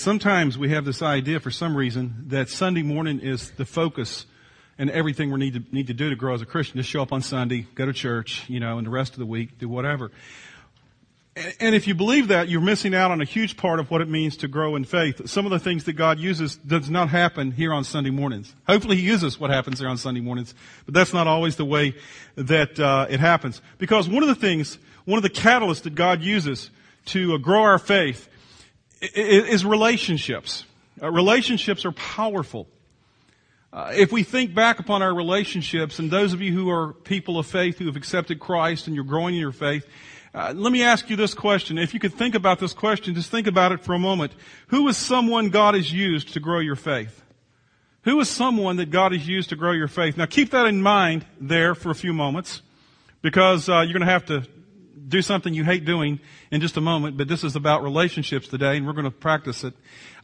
Sometimes we have this idea for some reason that Sunday morning is the focus and everything we need to, need to do to grow as a Christian. Just show up on Sunday, go to church, you know, and the rest of the week, do whatever. And if you believe that, you're missing out on a huge part of what it means to grow in faith. Some of the things that God uses does not happen here on Sunday mornings. Hopefully He uses what happens here on Sunday mornings, but that's not always the way that uh, it happens. Because one of the things, one of the catalysts that God uses to uh, grow our faith is relationships. Uh, relationships are powerful. Uh, if we think back upon our relationships, and those of you who are people of faith who have accepted Christ and you're growing in your faith, uh, let me ask you this question. If you could think about this question, just think about it for a moment. Who is someone God has used to grow your faith? Who is someone that God has used to grow your faith? Now keep that in mind there for a few moments because uh, you're going to have to do something you hate doing in just a moment, but this is about relationships today, and we're going to practice it.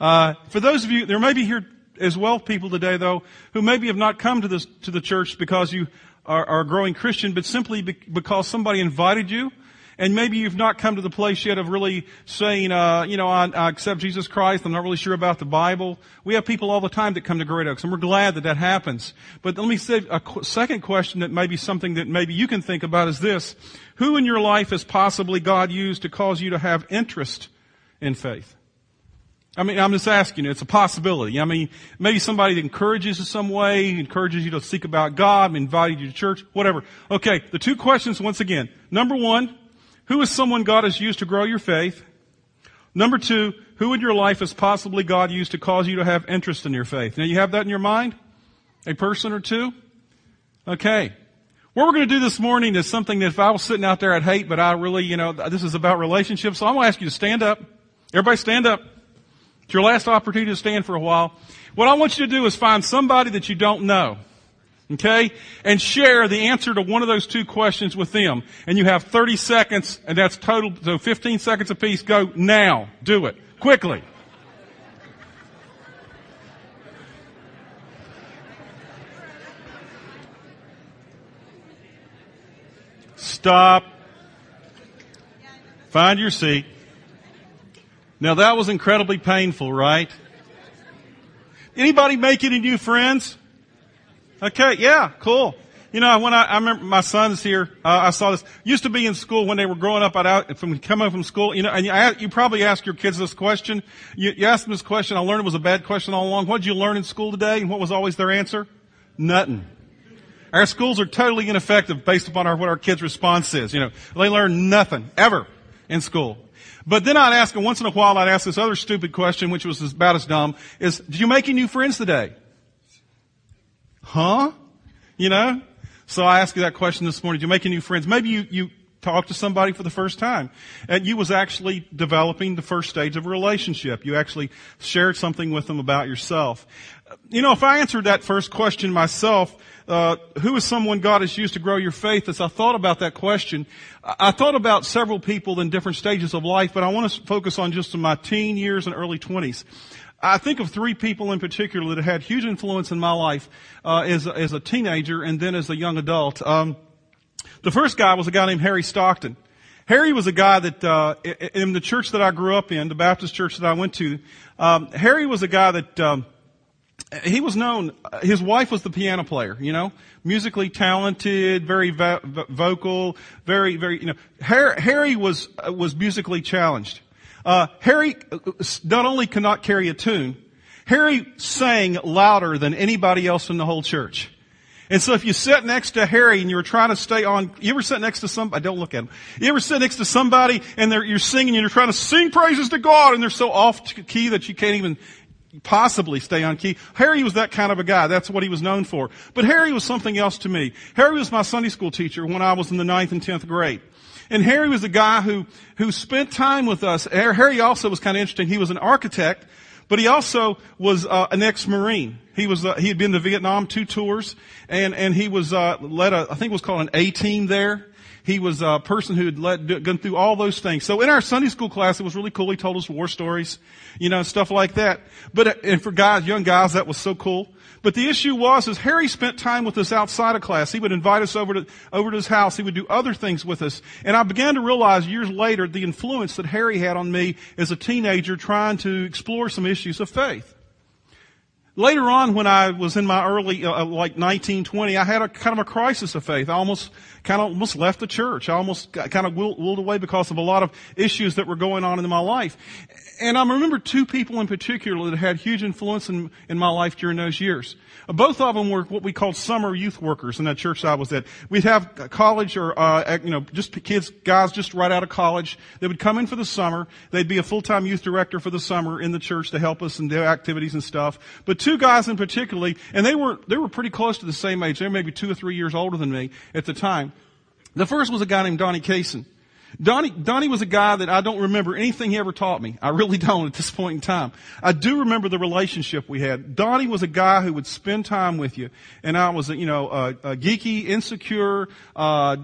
Uh, for those of you, there may be here as well people today, though, who maybe have not come to this to the church because you are, are a growing Christian, but simply be, because somebody invited you and maybe you've not come to the place yet of really saying, uh, you know, I, I, accept Jesus Christ. I'm not really sure about the Bible. We have people all the time that come to Great Oaks, and we're glad that that happens. But let me say a qu- second question that may be something that maybe you can think about is this: Who in your life has possibly God used to cause you to have interest in faith? I mean, I'm just asking it's a possibility. I mean, maybe somebody that encourages you some way, encourages you to seek about God, invited you to church, whatever. Okay, the two questions once again. Number one, who is someone God has used to grow your faith? Number two, who in your life has possibly God used to cause you to have interest in your faith? Now you have that in your mind? A person or two? Okay. What we're going to do this morning is something that if I was sitting out there I'd hate, but I really, you know, this is about relationships. So I'm going to ask you to stand up. Everybody stand up. It's your last opportunity to stand for a while. What I want you to do is find somebody that you don't know. Okay? And share the answer to one of those two questions with them. And you have 30 seconds, and that's total, so 15 seconds apiece. Go now. Do it. Quickly. Stop. Find your seat. Now that was incredibly painful, right? Anybody make any new friends? Okay, yeah, cool. You know, when I, I remember my son's here, uh, I saw this. Used to be in school when they were growing up. I'd out from coming from school. You know, and you, you probably ask your kids this question. You, you ask them this question. I learned it was a bad question all along. What did you learn in school today? And what was always their answer? Nothing. Our schools are totally ineffective based upon our, what our kids' response is. You know, they learn nothing ever in school. But then I'd ask them once in a while. I'd ask this other stupid question, which was about as dumb: is Did you make any new friends today? Huh? You know? So I asked you that question this morning. Did you make any new friends? Maybe you, you talked to somebody for the first time. And you was actually developing the first stage of a relationship. You actually shared something with them about yourself. You know, if I answered that first question myself, uh, who is someone God has used to grow your faith? As I thought about that question, I thought about several people in different stages of life, but I want to focus on just my teen years and early 20s. I think of three people in particular that had huge influence in my life uh, as, as a teenager and then as a young adult. Um, the first guy was a guy named Harry Stockton. Harry was a guy that uh, in the church that I grew up in, the Baptist church that I went to. Um, Harry was a guy that um, he was known. His wife was the piano player. You know, musically talented, very vo- vocal, very very. You know, Harry, Harry was was musically challenged. Uh, Harry not only cannot carry a tune, Harry sang louder than anybody else in the whole church. And so if you sit next to Harry and you were trying to stay on, you ever sit next to somebody, don't look at him. You ever sit next to somebody and you're singing and you're trying to sing praises to God and they're so off key that you can't even possibly stay on key. Harry was that kind of a guy. That's what he was known for. But Harry was something else to me. Harry was my Sunday school teacher when I was in the ninth and tenth grade. And Harry was a guy who, who spent time with us. Harry also was kind of interesting. He was an architect, but he also was uh, an ex-Marine. He was, uh, he had been to Vietnam two tours, and, and he was, uh, led a, I think it was called an A-team there. He was a person who had gone through all those things. So in our Sunday school class, it was really cool. He told us war stories, you know, stuff like that. But, and for guys, young guys, that was so cool. But the issue was, is Harry spent time with us outside of class. He would invite us over to, over to his house. He would do other things with us. And I began to realize years later the influence that Harry had on me as a teenager trying to explore some issues of faith. Later on, when I was in my early, uh, uh like 1920, I had a kind of a crisis of faith. I almost, kind of almost left the church. I almost got, kind of willed away because of a lot of issues that were going on in my life. And I remember two people in particular that had huge influence in, in my life during those years. Both of them were what we called summer youth workers in that church I was at. We'd have college or, uh, you know, just kids, guys just right out of college. They would come in for the summer. They'd be a full-time youth director for the summer in the church to help us and do activities and stuff. But two guys in particular, and they were, they were pretty close to the same age. They were maybe two or three years older than me at the time. The first was a guy named Donnie Kaysen. Donnie, Donnie was a guy that I don't remember anything he ever taught me. I really don't at this point in time. I do remember the relationship we had. Donnie was a guy who would spend time with you, and I was, you know, a, a geeky, insecure uh,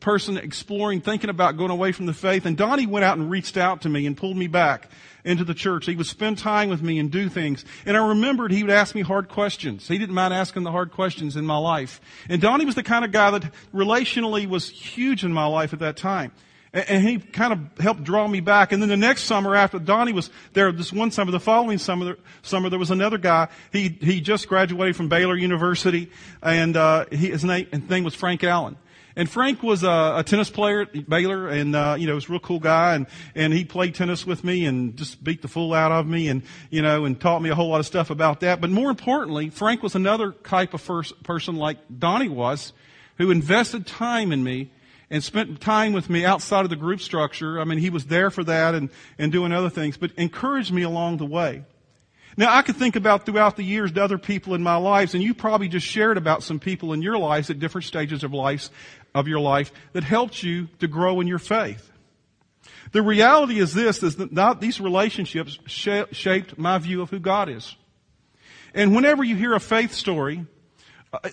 person exploring, thinking about going away from the faith. And Donnie went out and reached out to me and pulled me back into the church. He would spend time with me and do things. And I remembered he would ask me hard questions. He didn't mind asking the hard questions in my life. And Donnie was the kind of guy that relationally was huge in my life at that time. And he kind of helped draw me back. And then the next summer after Donnie was there, this one summer, the following summer, summer there was another guy. He, he just graduated from Baylor University and, uh, he, his name, his name was Frank Allen. And Frank was a, a tennis player at Baylor and, uh, you know, was a real cool guy and, and he played tennis with me and just beat the fool out of me and, you know, and taught me a whole lot of stuff about that. But more importantly, Frank was another type of first person like Donnie was who invested time in me and spent time with me outside of the group structure. I mean, he was there for that and, and doing other things, but encouraged me along the way. Now, I could think about throughout the years to other people in my lives, and you probably just shared about some people in your lives at different stages of life, of your life that helped you to grow in your faith. The reality is this, is that not these relationships shaped my view of who God is. And whenever you hear a faith story,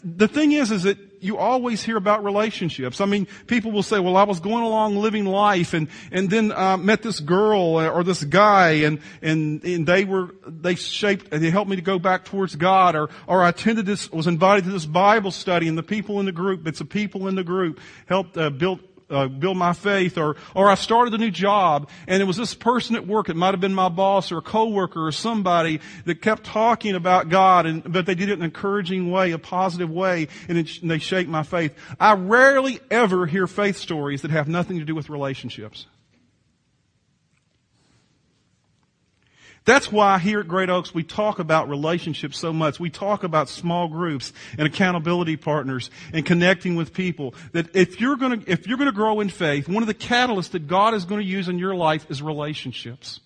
the thing is, is that you always hear about relationships. I mean, people will say, well, I was going along living life and, and then, uh, met this girl or this guy and, and, and they were, they shaped, they helped me to go back towards God or, or I attended this, was invited to this Bible study and the people in the group, it's the people in the group helped uh, build uh, build my faith or or I started a new job and it was this person at work it might have been my boss or a coworker or somebody that kept talking about God and but they did it in an encouraging way a positive way and, it, and they shaped my faith. I rarely ever hear faith stories that have nothing to do with relationships That's why here at Great Oaks we talk about relationships so much. We talk about small groups and accountability partners and connecting with people. That if you're gonna, if you're gonna grow in faith, one of the catalysts that God is gonna use in your life is relationships.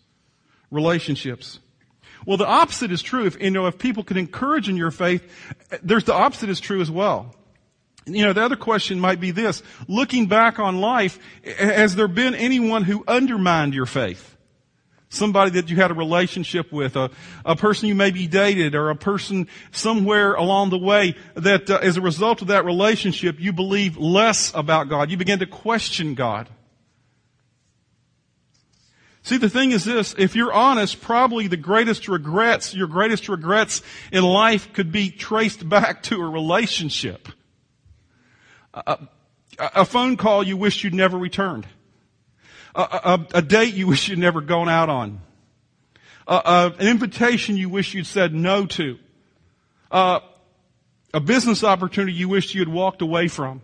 Relationships. Well, the opposite is true. If, you know, if people can encourage in your faith, there's the opposite is true as well. You know, the other question might be this. Looking back on life, has there been anyone who undermined your faith? Somebody that you had a relationship with, a, a person you maybe dated, or a person somewhere along the way that uh, as a result of that relationship, you believe less about God. You begin to question God. See, the thing is this, if you're honest, probably the greatest regrets, your greatest regrets in life could be traced back to a relationship. A, a, phone call you wish you'd never returned a, a, a date you wish you'd never gone out on, an invitation you wish you'd said no to, a business opportunity you wish you had walked away from.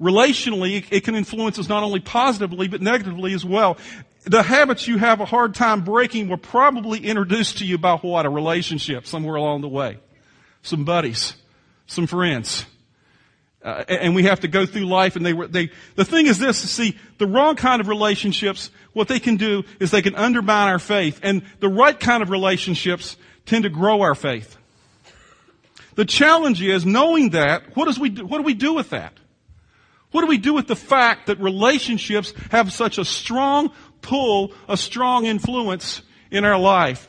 Relationally, it can influence us not only positively, but negatively as well. The habits you have a hard time breaking were probably introduced to you by what? A relationship somewhere along the way. Some buddies. Some friends. Uh, and we have to go through life and they were, they, the thing is this, see, the wrong kind of relationships, what they can do is they can undermine our faith. And the right kind of relationships tend to grow our faith. The challenge is knowing that, what does we do, what do we do with that? What do we do with the fact that relationships have such a strong pull, a strong influence in our life?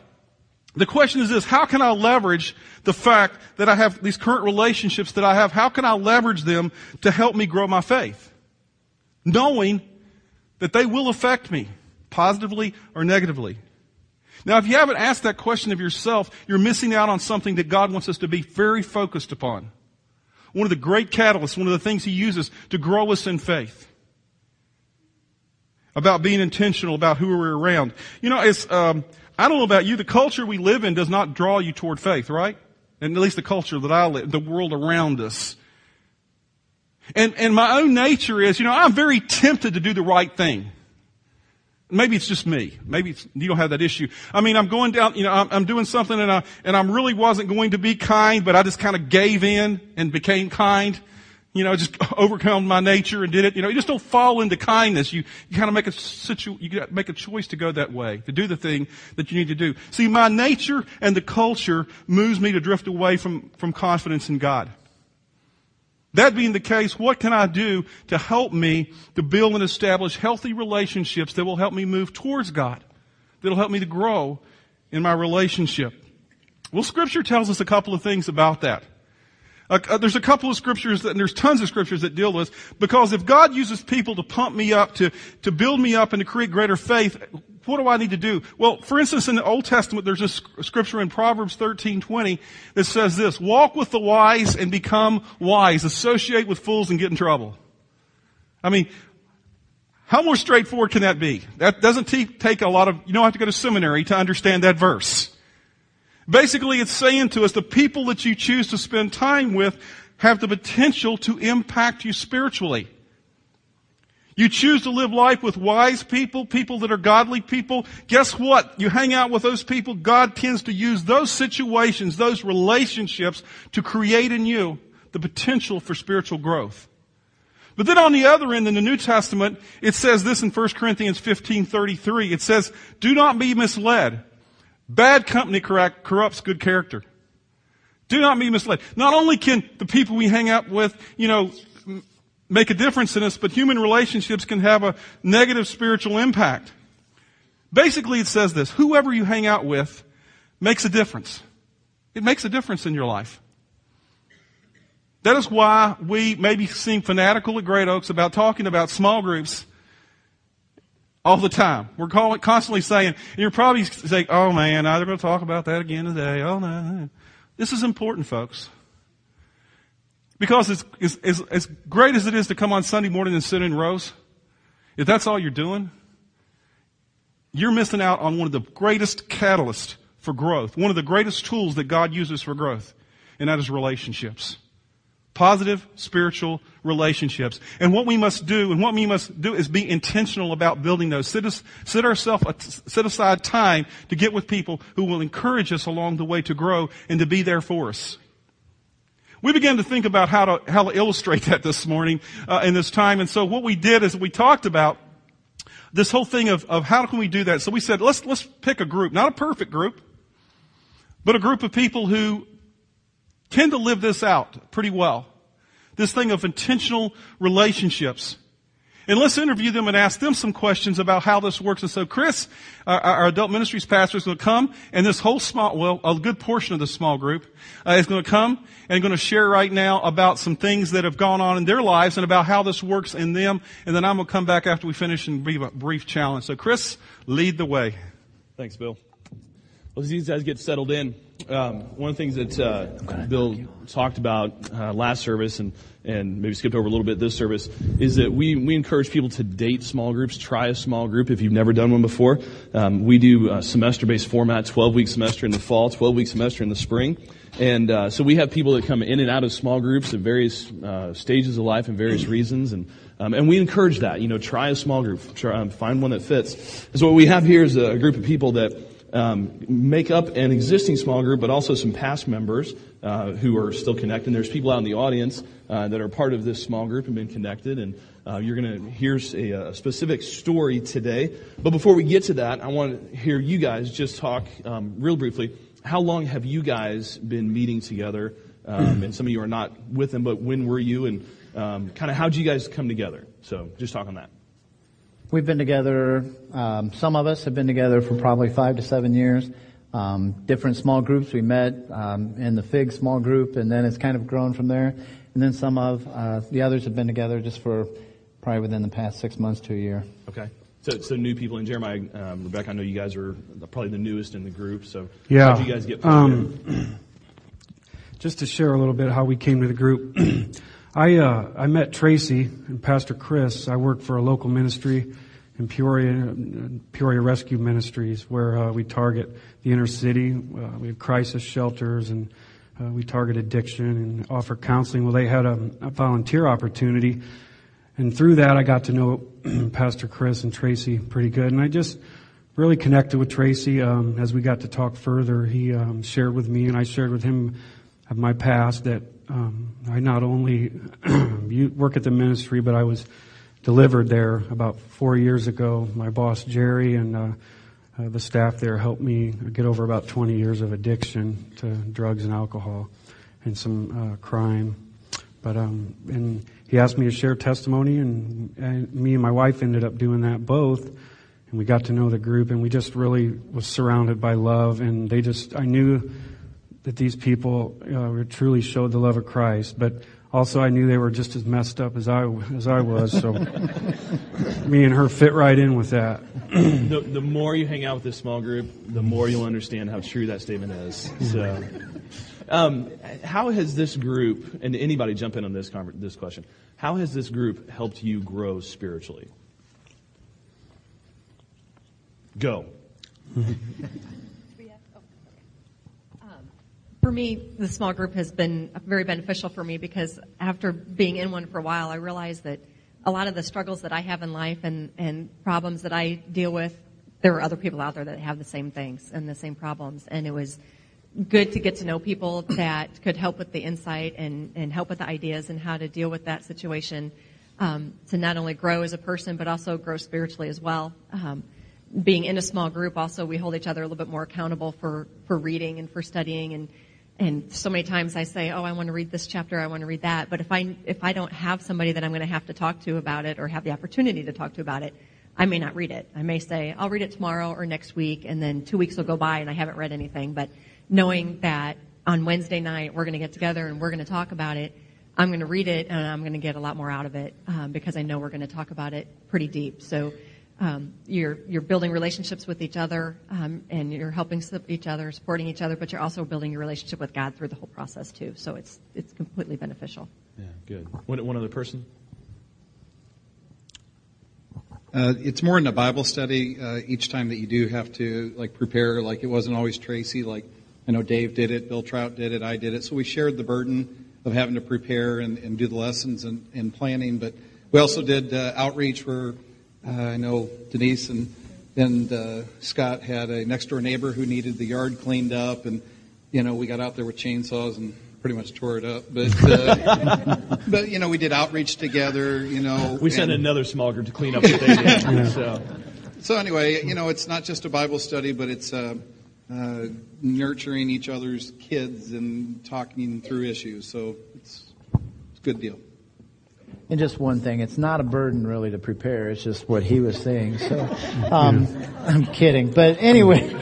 The question is this, how can I leverage the fact that I have these current relationships that I have, how can I leverage them to help me grow my faith? Knowing that they will affect me, positively or negatively. Now, if you haven't asked that question of yourself, you're missing out on something that God wants us to be very focused upon. One of the great catalysts, one of the things He uses to grow us in faith. About being intentional about who we're around. You know, it's, um, I don't know about you, the culture we live in does not draw you toward faith, right? And at least the culture that I live, the world around us. And, and my own nature is, you know, I'm very tempted to do the right thing. Maybe it's just me. Maybe you don't have that issue. I mean, I'm going down, you know, I'm, I'm doing something and I, and I really wasn't going to be kind, but I just kind of gave in and became kind. You know, just overcome my nature and did it. You know, you just don't fall into kindness. You, you kind of make a situ, you make a choice to go that way, to do the thing that you need to do. See, my nature and the culture moves me to drift away from, from confidence in God. That being the case, what can I do to help me to build and establish healthy relationships that will help me move towards God? That'll help me to grow in my relationship. Well, scripture tells us a couple of things about that. Uh, there's a couple of scriptures that, and there's tons of scriptures that deal with this, because if God uses people to pump me up, to, to build me up and to create greater faith, what do I need to do? Well, for instance, in the Old Testament, there's a scripture in Proverbs 13:20 that says this: "Walk with the wise and become wise. Associate with fools and get in trouble." I mean, how more straightforward can that be? That doesn't t- take a lot of. You don't have to go to seminary to understand that verse. Basically, it's saying to us the people that you choose to spend time with have the potential to impact you spiritually. You choose to live life with wise people, people that are godly people. Guess what? You hang out with those people. God tends to use those situations, those relationships to create in you the potential for spiritual growth. But then on the other end in the New Testament, it says this in 1 Corinthians 15:33. It says, "Do not be misled. Bad company corrupts good character." Do not be misled. Not only can the people we hang out with, you know, make a difference in us, but human relationships can have a negative spiritual impact. Basically, it says this whoever you hang out with makes a difference. It makes a difference in your life. That is why we maybe seem fanatical at Great Oaks about talking about small groups all the time. We're calling, constantly saying, you're probably saying, oh man, they're going to talk about that again today. Oh no. This is important, folks. Because as, as great as it is to come on Sunday morning and sit in rows, if that's all you're doing, you're missing out on one of the greatest catalysts for growth, one of the greatest tools that God uses for growth, and that is relationships. Positive spiritual relationships. And what we must do, and what we must do is be intentional about building those. Sit, us, sit ourselves, set aside time to get with people who will encourage us along the way to grow and to be there for us. We began to think about how to, how to illustrate that this morning uh, in this time. And so what we did is we talked about this whole thing of, of how can we do that. So we said, let's, let's pick a group, not a perfect group, but a group of people who tend to live this out pretty well. This thing of intentional relationships. And let's interview them and ask them some questions about how this works. And so Chris, our, our adult ministries pastor, is going to come, and this whole small, well, a good portion of this small group uh, is going to come and going to share right now about some things that have gone on in their lives and about how this works in them. And then I'm going to come back after we finish and give a brief challenge. So Chris, lead the way. Thanks, Bill. Well, as these guys get settled in, um, one of the things that uh, Bill talked about uh, last service and, and maybe skipped over a little bit this service is that we, we encourage people to date small groups, try a small group if you've never done one before. Um, we do a semester-based format, 12-week semester in the fall, 12-week semester in the spring. And uh, so we have people that come in and out of small groups at various uh, stages of life and various reasons. And um, and we encourage that. You know, try a small group, try, um, find one that fits. And so what we have here is a group of people that um, make up an existing small group, but also some past members uh, who are still connected. There's people out in the audience uh, that are part of this small group and been connected, and uh, you're going to hear a, a, specific story today. But before we get to that, I want to hear you guys just talk um, real briefly. How long have you guys been meeting together? Um, and some of you are not with them, but when were you? And um, kind of how did you guys come together? So just talk on that. We've been together, um, some of us have been together for probably five to seven years. um, different small groups. We met um, in the FIG small group, and then it's kind of grown from there. And then some of uh, the others have been together just for probably within the past six months to a year. Okay. So, so new people in Jeremiah, um, Rebecca. I know you guys are probably the newest in the group. So, Yeah. how did you guys get? Um, just to share a little bit how we came to the group. I uh, I met Tracy and Pastor Chris. I work for a local ministry in Peoria, Peoria Rescue Ministries, where uh, we target the inner city. Uh, we have crisis shelters and uh, we target addiction and offer counseling. Well, they had a, a volunteer opportunity, and through that, I got to know Pastor Chris and Tracy pretty good, and I just really connected with Tracy um, as we got to talk further. He um, shared with me, and I shared with him of my past that um, I not only work at the ministry, but I was delivered there about four years ago. My boss Jerry and uh, uh, the staff there helped me get over about 20 years of addiction to drugs and alcohol and some uh, crime. But um, and he asked me to share testimony, and, and me and my wife ended up doing that both. And we got to know the group, and we just really was surrounded by love. And they just, I knew that these people uh, truly showed the love of Christ, but also I knew they were just as messed up as I as I was. So me and her fit right in with that. the, the more you hang out with this small group, the more you'll understand how true that statement is. So, um, how has this group, and anybody jump in on this conver- this question, how has this group helped you grow spiritually? Go. For me, the small group has been very beneficial for me because after being in one for a while, I realized that a lot of the struggles that I have in life and, and problems that I deal with, there are other people out there that have the same things and the same problems. And it was good to get to know people that could help with the insight and, and help with the ideas and how to deal with that situation um, to not only grow as a person, but also grow spiritually as well. Um, being in a small group, also we hold each other a little bit more accountable for, for reading and for studying and and so many times I say, "Oh, I want to read this chapter. I want to read that." But if I if I don't have somebody that I'm going to have to talk to about it or have the opportunity to talk to about it, I may not read it. I may say, "I'll read it tomorrow or next week," and then two weeks will go by and I haven't read anything. But knowing that on Wednesday night we're going to get together and we're going to talk about it, I'm going to read it and I'm going to get a lot more out of it um, because I know we're going to talk about it pretty deep. So um, you're you're building relationships with each other, um, and you're helping each other, supporting each other, but you're also building your relationship with God through the whole process too. So it's it's completely beneficial. Yeah, good. One, one other person. Uh, it's more in a Bible study. Uh, each time that you do have to like prepare, like it wasn't always Tracy. Like I know Dave did it, Bill Trout did it, I did it. So we shared the burden of having to prepare and, and do the lessons and, and planning. But we also did uh, outreach where uh, I know Denise and and uh, Scott had a next door neighbor who needed the yard cleaned up, and you know we got out there with chainsaws and pretty much tore it up. But uh, but you know we did outreach together. You know we sent another small group to clean up what they did. so. so anyway, you know it's not just a Bible study, but it's uh, uh, nurturing each other's kids and talking through issues. So it's, it's a good deal. And just one thing, it's not a burden really to prepare. It's just what he was saying. So, um, I'm kidding. But anyway,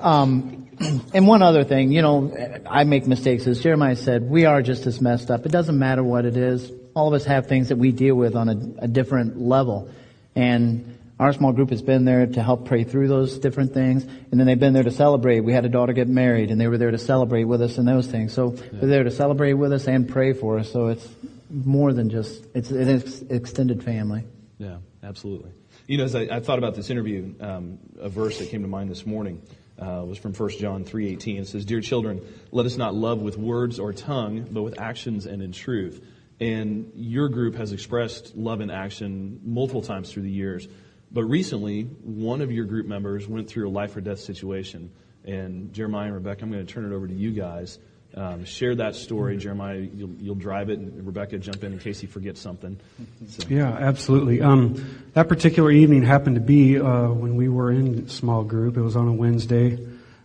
um, and one other thing, you know, I make mistakes. As Jeremiah said, we are just as messed up. It doesn't matter what it is. All of us have things that we deal with on a, a different level. And our small group has been there to help pray through those different things, and then they've been there to celebrate. We had a daughter get married, and they were there to celebrate with us and those things. So yeah. they're there to celebrate with us and pray for us. So it's more than just it's an extended family. Yeah, absolutely. You know, as I, I thought about this interview, um, a verse that came to mind this morning uh, was from 1 John 3:18. It says, "Dear children, let us not love with words or tongue, but with actions and in truth." And your group has expressed love in action multiple times through the years. But recently, one of your group members went through a life or death situation. And Jeremiah and Rebecca, I'm going to turn it over to you guys um, share that story, Jeremiah. You'll, you'll, drive it, and Rebecca jump in in case he forgets something. So. Yeah, absolutely. Um, that particular evening happened to be uh, when we were in small group. It was on a Wednesday.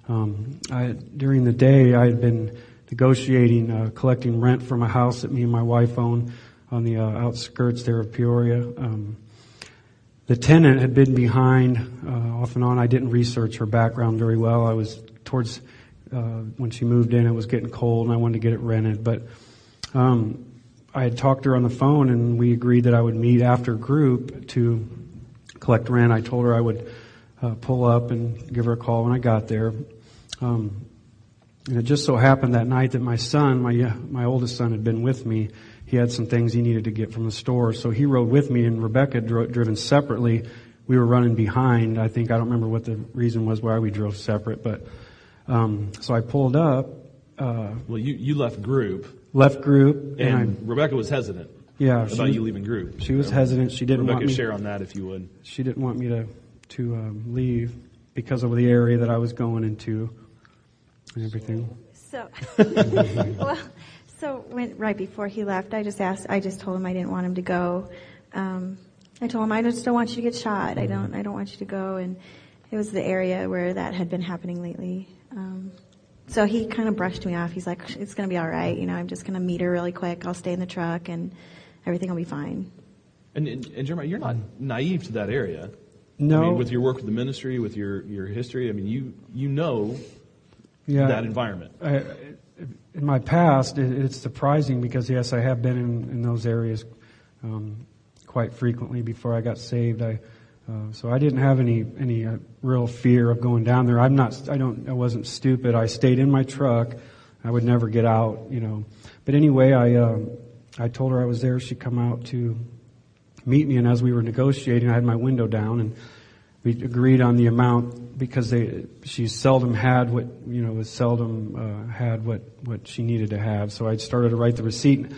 Um, I, during the day, I had been negotiating, uh, collecting rent from a house that me and my wife own on the uh, outskirts there of Peoria. Um, the tenant had been behind uh, off and on. I didn't research her background very well. I was towards uh, when she moved in. It was getting cold, and I wanted to get it rented. But um, I had talked to her on the phone, and we agreed that I would meet after group to collect rent. I told her I would uh, pull up and give her a call when I got there. Um, and it just so happened that night that my son, my my oldest son, had been with me he had some things he needed to get from the store. So he rode with me and Rebecca dro- driven separately. We were running behind. I think, I don't remember what the reason was why we drove separate, but, um, so I pulled up, uh, Well, you, you left group, left group, and, and, Rebecca was hesitant Yeah, she about was- you leaving group. she was hesitant. She didn't Rebecca, want me, share on that if you would. she didn't want me to, to, um, leave because of the area that I was going into and everything. So, well, so when, right before he left, I just asked, I just told him I didn't want him to go. Um, I told him I just don't want you to get shot. I don't, I don't want you to go. And it was the area where that had been happening lately. Um, so he kind of brushed me off. He's like, it's going to be all right. You know, I'm just going to meet her really quick. I'll stay in the truck and everything will be fine. And, and, and Jeremiah, you're not naive to that area. No. I mean, with your work with the ministry, with your, your history, I mean, you, you know Yeah. that environment. I, in my past, it, it's surprising because yes, I have been in, in those areas um, quite frequently before I got saved. I uh, so I didn't have any any uh, real fear of going down there. I'm not. I don't. I wasn't stupid. I stayed in my truck. I would never get out. You know. But anyway, I um, I told her I was there. She come out to meet me, and as we were negotiating, I had my window down and we agreed on the amount because they she seldom had what you know was seldom uh, had what what she needed to have. So I started to write the receipt, and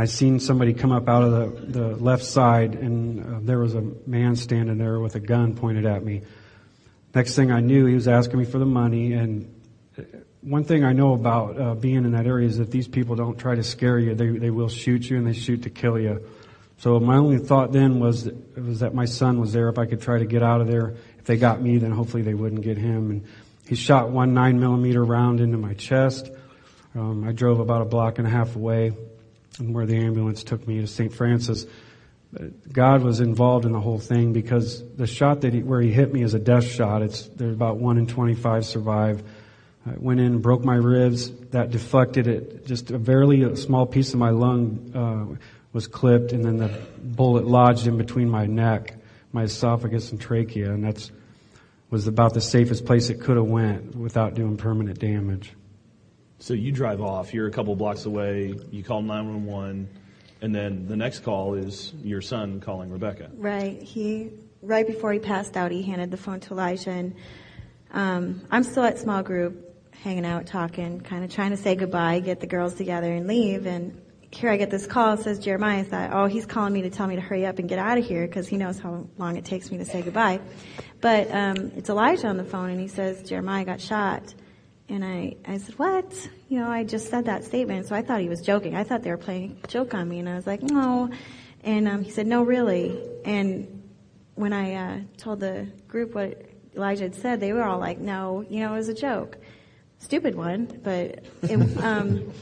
I seen somebody come up out of the the left side, and uh, there was a man standing there with a gun pointed at me. Next thing I knew, he was asking me for the money, and uh, one thing I know about uh, being in that area is that these people don't try to scare you; they they will shoot you, and they shoot to kill you. So my only thought then was that, was that my son was there. If I could try to get out of there, if they got me, then hopefully they wouldn't get him. And he shot one nine millimeter round into my chest. Um, I drove about a block and a half away, and where the ambulance took me to St. Francis. God was involved in the whole thing because the shot that he, where he hit me is a death shot. It's there's about one in 25 survive. I went in, broke my ribs. That deflected it. Just a barely a small piece of my lung uh, was clipped, and then the bullet lodged in between my neck, my esophagus, and trachea, and that's was about the safest place it could have went without doing permanent damage. So you drive off, you're a couple blocks away, you call 911, and then the next call is your son calling Rebecca. Right. He right before he passed out, he handed the phone to Elijah, and um, I'm still at small group, hanging out, talking, kind of trying to say goodbye, get the girls together, and leave. And here I get this call. It says Jeremiah. Thought, oh, he's calling me to tell me to hurry up and get out of here because he knows how long it takes me to say goodbye. But um, it's Elijah on the phone, and he says Jeremiah got shot. And I, I said, what? You know, I just said that statement, so I thought he was joking. I thought they were playing a joke on me, and I was like, no. And um, he said, no, really. And when I uh, told the group what Elijah had said, they were all like, no, you know, it was a joke. Stupid one, but it, um,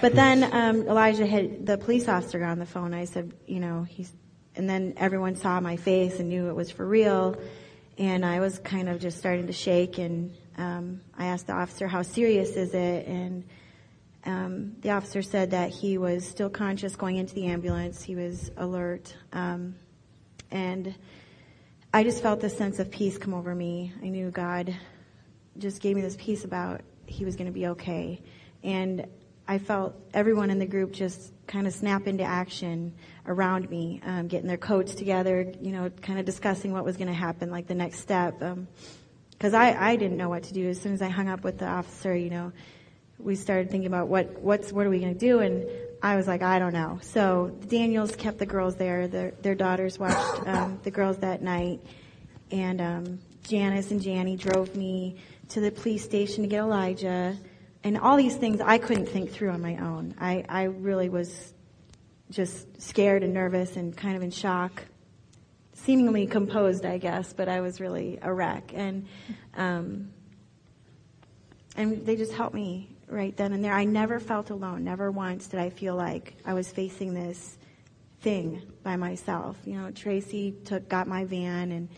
but then um, Elijah had the police officer got on the phone. I said, you know, he's, and then everyone saw my face and knew it was for real. And I was kind of just starting to shake. And um, I asked the officer, "How serious is it?" And um, the officer said that he was still conscious going into the ambulance. He was alert, um, and I just felt this sense of peace come over me. I knew God just gave me this peace about he was going to be okay, and I felt everyone in the group just kind of snap into action around me, um, getting their coats together, you know, kind of discussing what was going to happen, like the next step. Because I, I didn't know what to do. As soon as I hung up with the officer, you know, we started thinking about what what's what are we going to do, and I was like, I don't know. So the Daniels kept the girls there. Their their daughters watched um, the girls that night, and um, Janice and Janny drove me to the police station to get Elijah and all these things I couldn't think through on my own. I, I really was just scared and nervous and kind of in shock. Seemingly composed, I guess, but I was really a wreck. And um, and they just helped me right then and there. I never felt alone. Never once did I feel like I was facing this thing by myself. You know, Tracy took got my van, and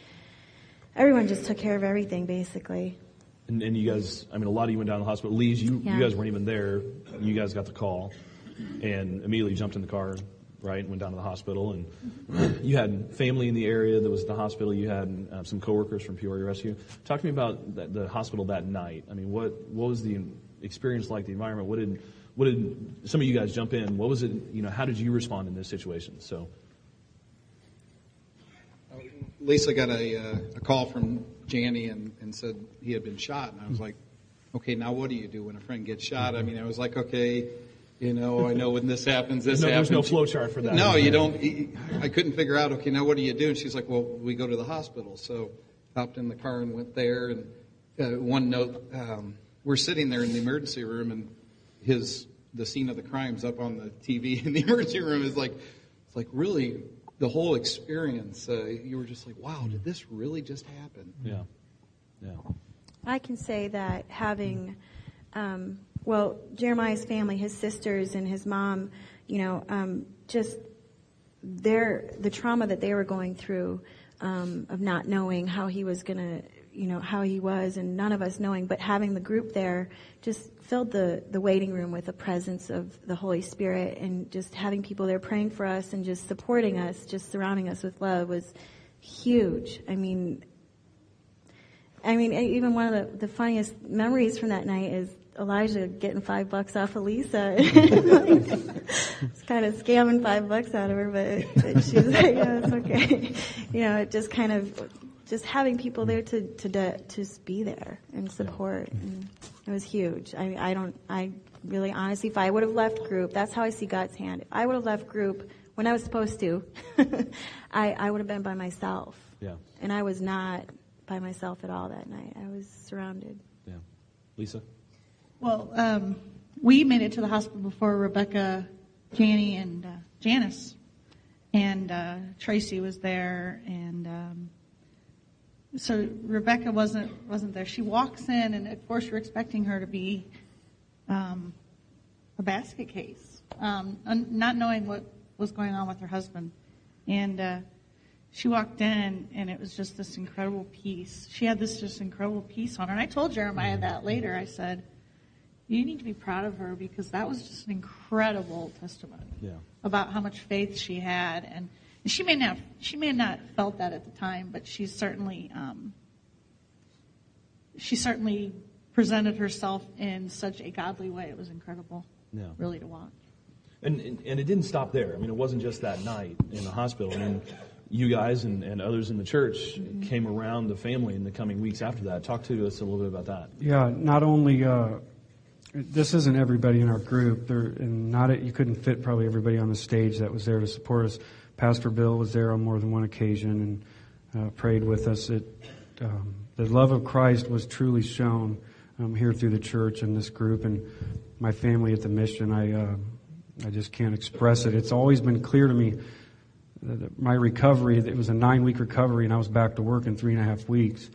everyone just took care of everything basically. And, and you guys, I mean, a lot of you went down to the hospital. Lee's, you, Yeah. you guys weren't even there. You guys got the call and immediately jumped in the car, right, and went down to the hospital. And you had family in the area that was at the hospital. You had uh, some coworkers from Peoria Rescue. Talk to me about the, the hospital that night. I mean, what, what was the experience like, the environment? What did, what did some of you guys jump in? What was it, you know, how did you respond in this situation? So, Lisa got a, uh, a call from Janny and, and said he had been shot, and I was like, okay, now what do you do when a friend gets shot? I mean, I was like, okay, you know, I know when this happens, this No, happens. there's no flow chart for that. No, you don't. I couldn't figure out. Okay, now what do you do? And she's like, well, we go to the hospital. So hopped in the car and went there. And uh, one note, um, we're sitting there in the emergency room, and his the scene of the crimes up on the TV in the emergency room is like, it's like really the whole experience. Uh, you were just like, wow, did this really just happen? yeah. Yeah. I can say that having, um, well, Jeremiah's family, his sisters and his mom, you know, um, just their the trauma that they were going through um, of not knowing how he was gonna, you know, how he was, and none of us knowing, but having the group there just filled the the waiting room with the presence of the Holy Spirit, and just having people there praying for us and just supporting us, just surrounding us with love was huge. I mean, I mean, even one of the, the funniest memories from that night is Elijah getting five bucks off of Lisa. it's kind of scamming five bucks out of her, but, but she's like, yeah, it's okay. You know, it just kind of, just having people there to, to, to just be there and support. And it was huge. I, I don't, I really honestly, if I would have left group, that's how I see God's hand. If I would have left group when I was supposed to, I, I would have been by myself. Yeah. And I was not by myself at all that night. I was surrounded. Yeah. Lisa? Well, um, we made it to the hospital before Rebecca, Janie, and uh, Janice, and uh, Tracy was there, and um, so Rebecca wasn't wasn't there. She walks in, and of course you're expecting her to be um, a basket case, um, not knowing what was going on with her husband, and. Uh, she walked in and it was just this incredible peace. She had this just incredible peace on her. And I told Jeremiah that later. I said, you need to be proud of her because that was just an incredible testimony Yeah. about how much faith she had. And she may not, she may not felt that at the time, but she certainly, um, she certainly presented herself in such a godly way. It was incredible, Yeah. really, to watch. And, and, and it didn't stop there. I mean, it wasn't just that night in the hospital. I mean, you guys and, and others in the church came around the family in the coming weeks after that. Talk to us a little bit about that. Yeah, not only uh, this isn't everybody in our group. There, and not it, you couldn't fit probably everybody on the stage that was there to support us. Pastor Bill was there on more than one occasion and uh, prayed with us. It, um, the love of Christ was truly shown um, here through the church and this group and my family at the mission. I uh, I just can't express it. It's always been clear to me that my recovery. It was a nine week recovery, and I was back to work in three and a half weeks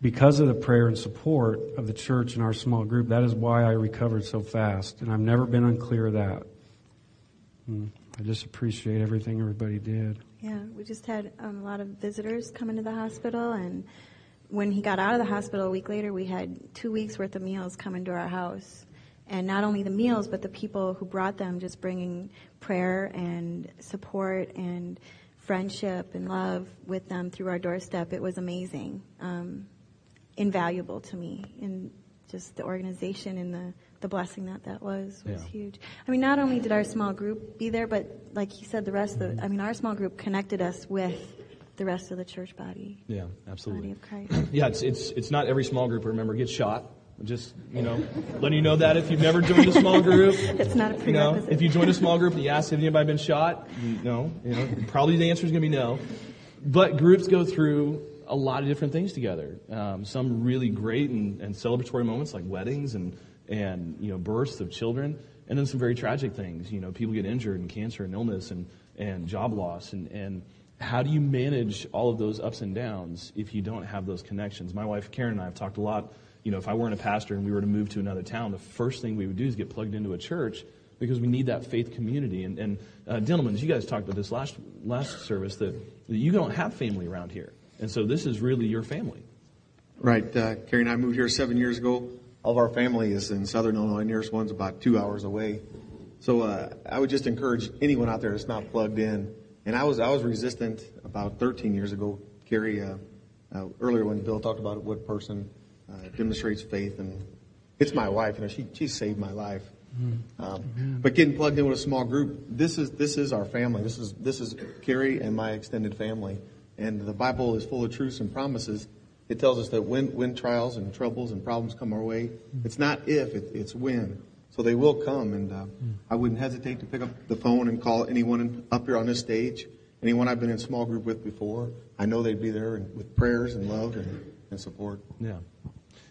because of the prayer and support of the church and our small group, that is why I recovered so fast. And I've never been unclear of that. Mm, I just appreciate everything everybody did. Yeah, we just had um, a lot of visitors come into the hospital, and when he got out of the hospital a week later, we had two weeks worth of meals come into our house. And not only the meals, but the people who brought them just bringing prayer and support and friendship and love with them through our doorstep. It was amazing, um, invaluable to me, and just the organization and the, the blessing that that was was Yeah. huge. I mean, not only did our small group be there, but like he said, the rest of the, I mean, our small group connected us with the rest of the church body, Yeah, body absolutely. of Christ. Yeah, it's, it's, it's not every small group, remember, gets shot. Just, you know, letting you know that if you've never joined a small group. It's not a You know, if you join a small group and you ask if anybody been shot, no. You know, probably the answer is going to be no. But groups go through a lot of different things together. Um, some really great and, and celebratory moments like weddings and, and, you know, births of children. And then some very tragic things. You know, people get injured and cancer and illness and, and job loss. And, and how do you manage all of those ups and downs if you don't have those connections? My wife Karen and I have talked a lot. You know, if I weren't a pastor and we were to move to another town, the first thing we would do is get plugged into a church because we need that faith community. And, and uh, gentlemen, you guys talked about this last last service that, that you don't have family around here, and so this is really your family. Right. Uh, Carrie and I moved here seven years ago. All of our family is in Southern Illinois. Nearest one's about two hours away. So uh, I would just encourage anyone out there that's not plugged in. And I was I was resistant about 13 years ago. Carrie, uh, uh, earlier when Bill talked about what person uh, demonstrates faith, and it's my wife. You know, she she saved my life. Um, but getting plugged in with a small group, this is this is our family. This is this is Carrie and my extended family. And the Bible is full of truths and promises. It tells us that when when trials and troubles and problems come our way, it's not if, it, it's when. So they will come, and uh, I wouldn't hesitate to pick up the phone and call anyone up here on this stage, anyone I've been in small group with before. I know they'd be there and, with prayers and love and, and support. Yeah.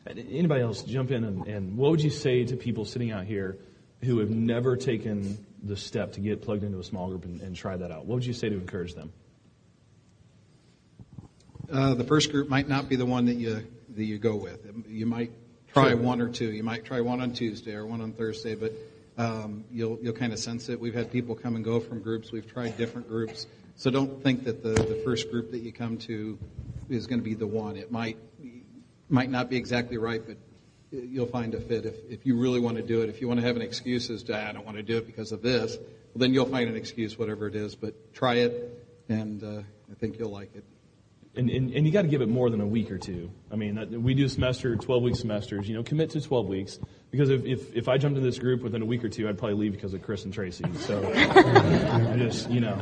Anybody else jump in and, and what would you say to people sitting out here who have never taken the step to get plugged into a small group and, and try that out? What would you say to encourage them? Uh, the first group might not be the one that you that you go with. You might try one or two. You might try one on Tuesday or one on Thursday, but um, you'll you'll kind of sense it. We've had people come and go from groups. We've tried different groups, so don't think that the the first group that you come to is going to be the one. It might might not be exactly right, but you'll find a fit if if you really want to do it. If you want to have an excuse as to I don't want to do it because of this, well, then you'll find an excuse, whatever it is. But try it, and uh, I think you'll like it. And, and, and you got to give it more than a week or two. I mean, we do semester, 12 week semesters. You know, commit to 12 weeks. Because if, if, if I jumped into this group within a week or two, I'd probably leave because of Chris and Tracy. So I just, you know.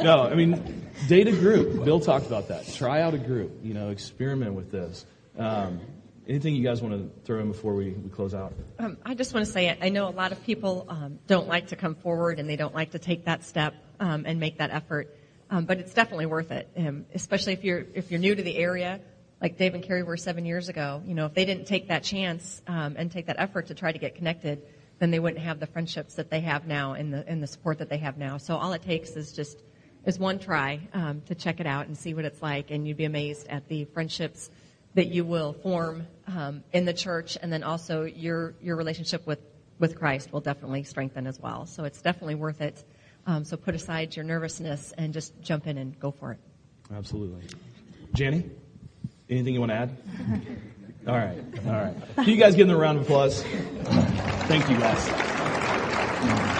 No, I mean, date a group. Bill talked about that. Try out a group. You know, experiment with this. Um, anything you guys want to throw in before we, we close out? Um, I just want to say I know a lot of people um, don't like to come forward and they don't like to take that step um, and make that effort. Um, but it's definitely worth it, um, especially if you're if you're new to the area, like Dave and Carrie were seven years ago. You know, if they didn't take that chance and take that effort to try to get connected, then they wouldn't have the friendships that they have now and the and the support that they have now. So all it takes is just is one try um, to check it out and see what it's like, and you'd be amazed at the friendships that you will form um, in the church, and then also your your relationship with with Christ will definitely strengthen as well. So it's definitely worth it. Um, so put aside your nervousness and just jump in and go for it. Absolutely. Janny, anything you want to add? All right, all right. Can you guys give them a round of applause? Thank you, guys.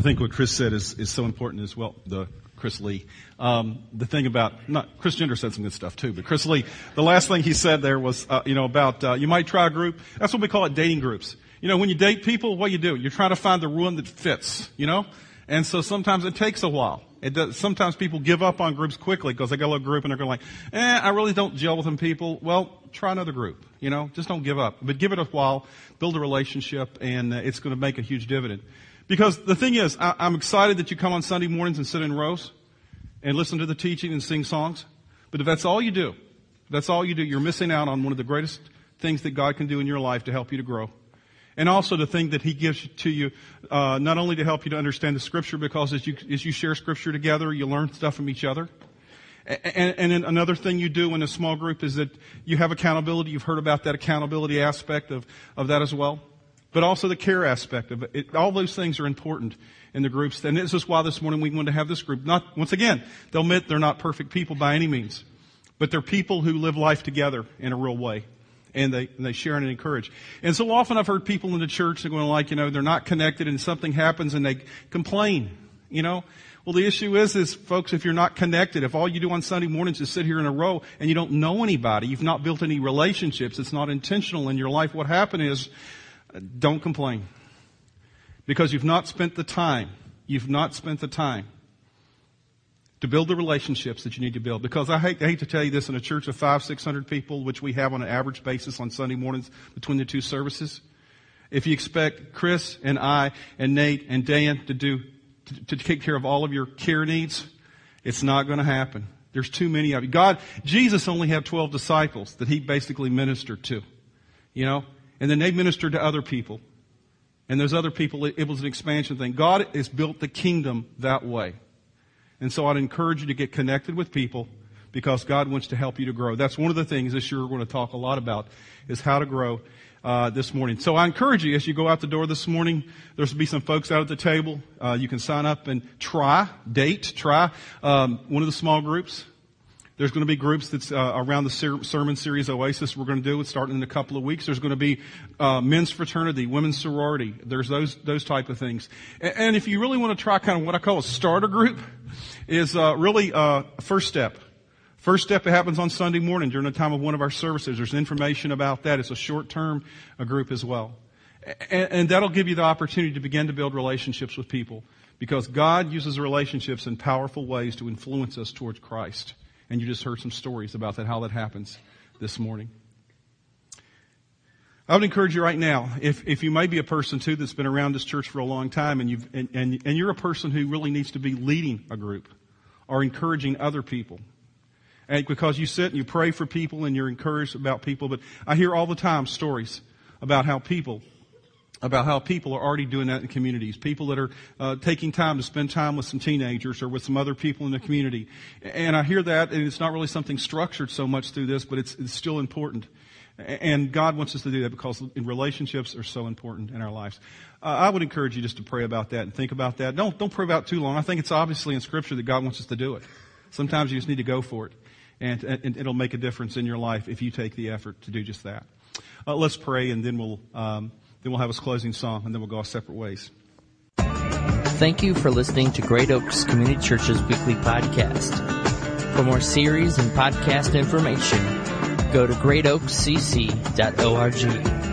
I think what Chris said is, is so important as well. The Chris Lee. Um, the thing about not Chris Gender said some good stuff too, but Chris Lee. The last thing he said there was, uh, you know, about uh, you might try a group. That's what we call it, dating groups. You know, when you date people, what you do? You're trying to find the one that fits. You know, and so sometimes it takes a while. It does, sometimes people give up on groups quickly because they got a little group and they're going like, eh, I really don't gel with them people. Well, try another group. You know, just don't give up. But give it a while, build a relationship, and uh, it's going to make a huge dividend. Because the thing is, I, I'm excited that you come on Sunday mornings and sit in rows and listen to the teaching and sing songs. But if that's all you do, that's all you do, you're missing out on one of the greatest things that God can do in your life to help you to grow. And also the thing that He gives to you, uh, not only to help you to understand the Scripture, because as you, as you share Scripture together, you learn stuff from each other. And, and, and another thing you do in a small group is that you have accountability. You've heard about that accountability aspect of, of that as well but also the care aspect of it. it. All those things are important in the groups. And this is why this morning we want to have this group. Not, once again, they'll admit they're not perfect people by any means, but they're people who live life together in a real way. And they, and they share and encourage. And so often I've heard people in the church are going like, you know, they're not connected and something happens and they complain, you know. Well, the issue is, is folks, if you're not connected, if all you do on Sunday mornings is sit here in a row and you don't know anybody, you've not built any relationships, it's not intentional in your life, what happened is don't complain. Because you've not spent the time. You've not spent the time to build the relationships that you need to build. Because I hate, I hate to tell you this in a church of five, six hundred people, which we have on an average basis on Sunday mornings between the two services. If you expect Chris and I and Nate and Dan to do, to, to take care of all of your care needs, it's not going to happen. There's too many of you. God, Jesus only had 12 disciples that he basically ministered to. You know, and then they ministered to other people. And those other people, it was an expansion thing. God has built the kingdom that way. And so I'd encourage you to get connected with people, because God wants to help you to grow. That's one of the things this year we're going to talk a lot about is how to grow uh, this morning. So I encourage you as you go out the door this morning, there's be some folks out at the table. Uh, you can sign up and try, date, try um, one of the small groups. There's going to be groups that's uh, around the ser- sermon series Oasis we're going to do it starting in a couple of weeks. There's going to be uh, men's fraternity, women's sorority. There's those those type of things. And, and, if you really want to try kind of what I call a starter group, is uh, really uh, a first step. First step it happens on Sunday morning during the time of one of our services. There's information about that. It's a short term group as well. And, and that'll give you the opportunity to begin to build relationships with people because God uses relationships in powerful ways to influence us towards Christ. And you just heard some stories about that, how that happens this morning. I would encourage you right now, if, if you may be a person too that's been around this church for a long time and, you've, and, and, and you're a person who really needs to be leading a group or encouraging other people. And because you sit and you pray for people and you're encouraged about people, but I hear all the time stories about how people about how people are already doing that in communities. People that are uh, taking time to spend time with some teenagers or with some other people in the community. And I hear that, and it's not really something structured so much through this, but it's, it's still important. And God wants us to do that because relationships are so important in our lives. Uh, I would encourage you just to pray about that and think about that. Don't, don't pray about too long. I think it's obviously in Scripture that God wants us to do it. Sometimes you just need to go for it. And, and it'll make a difference in your life if you take the effort to do just that. Uh, let's pray, and then we'll. Um, then we'll have a closing song, and then we'll go our separate ways. Thank you for listening to Great Oaks Community Church's weekly podcast. For more series and podcast information, go to greatoakscc.org.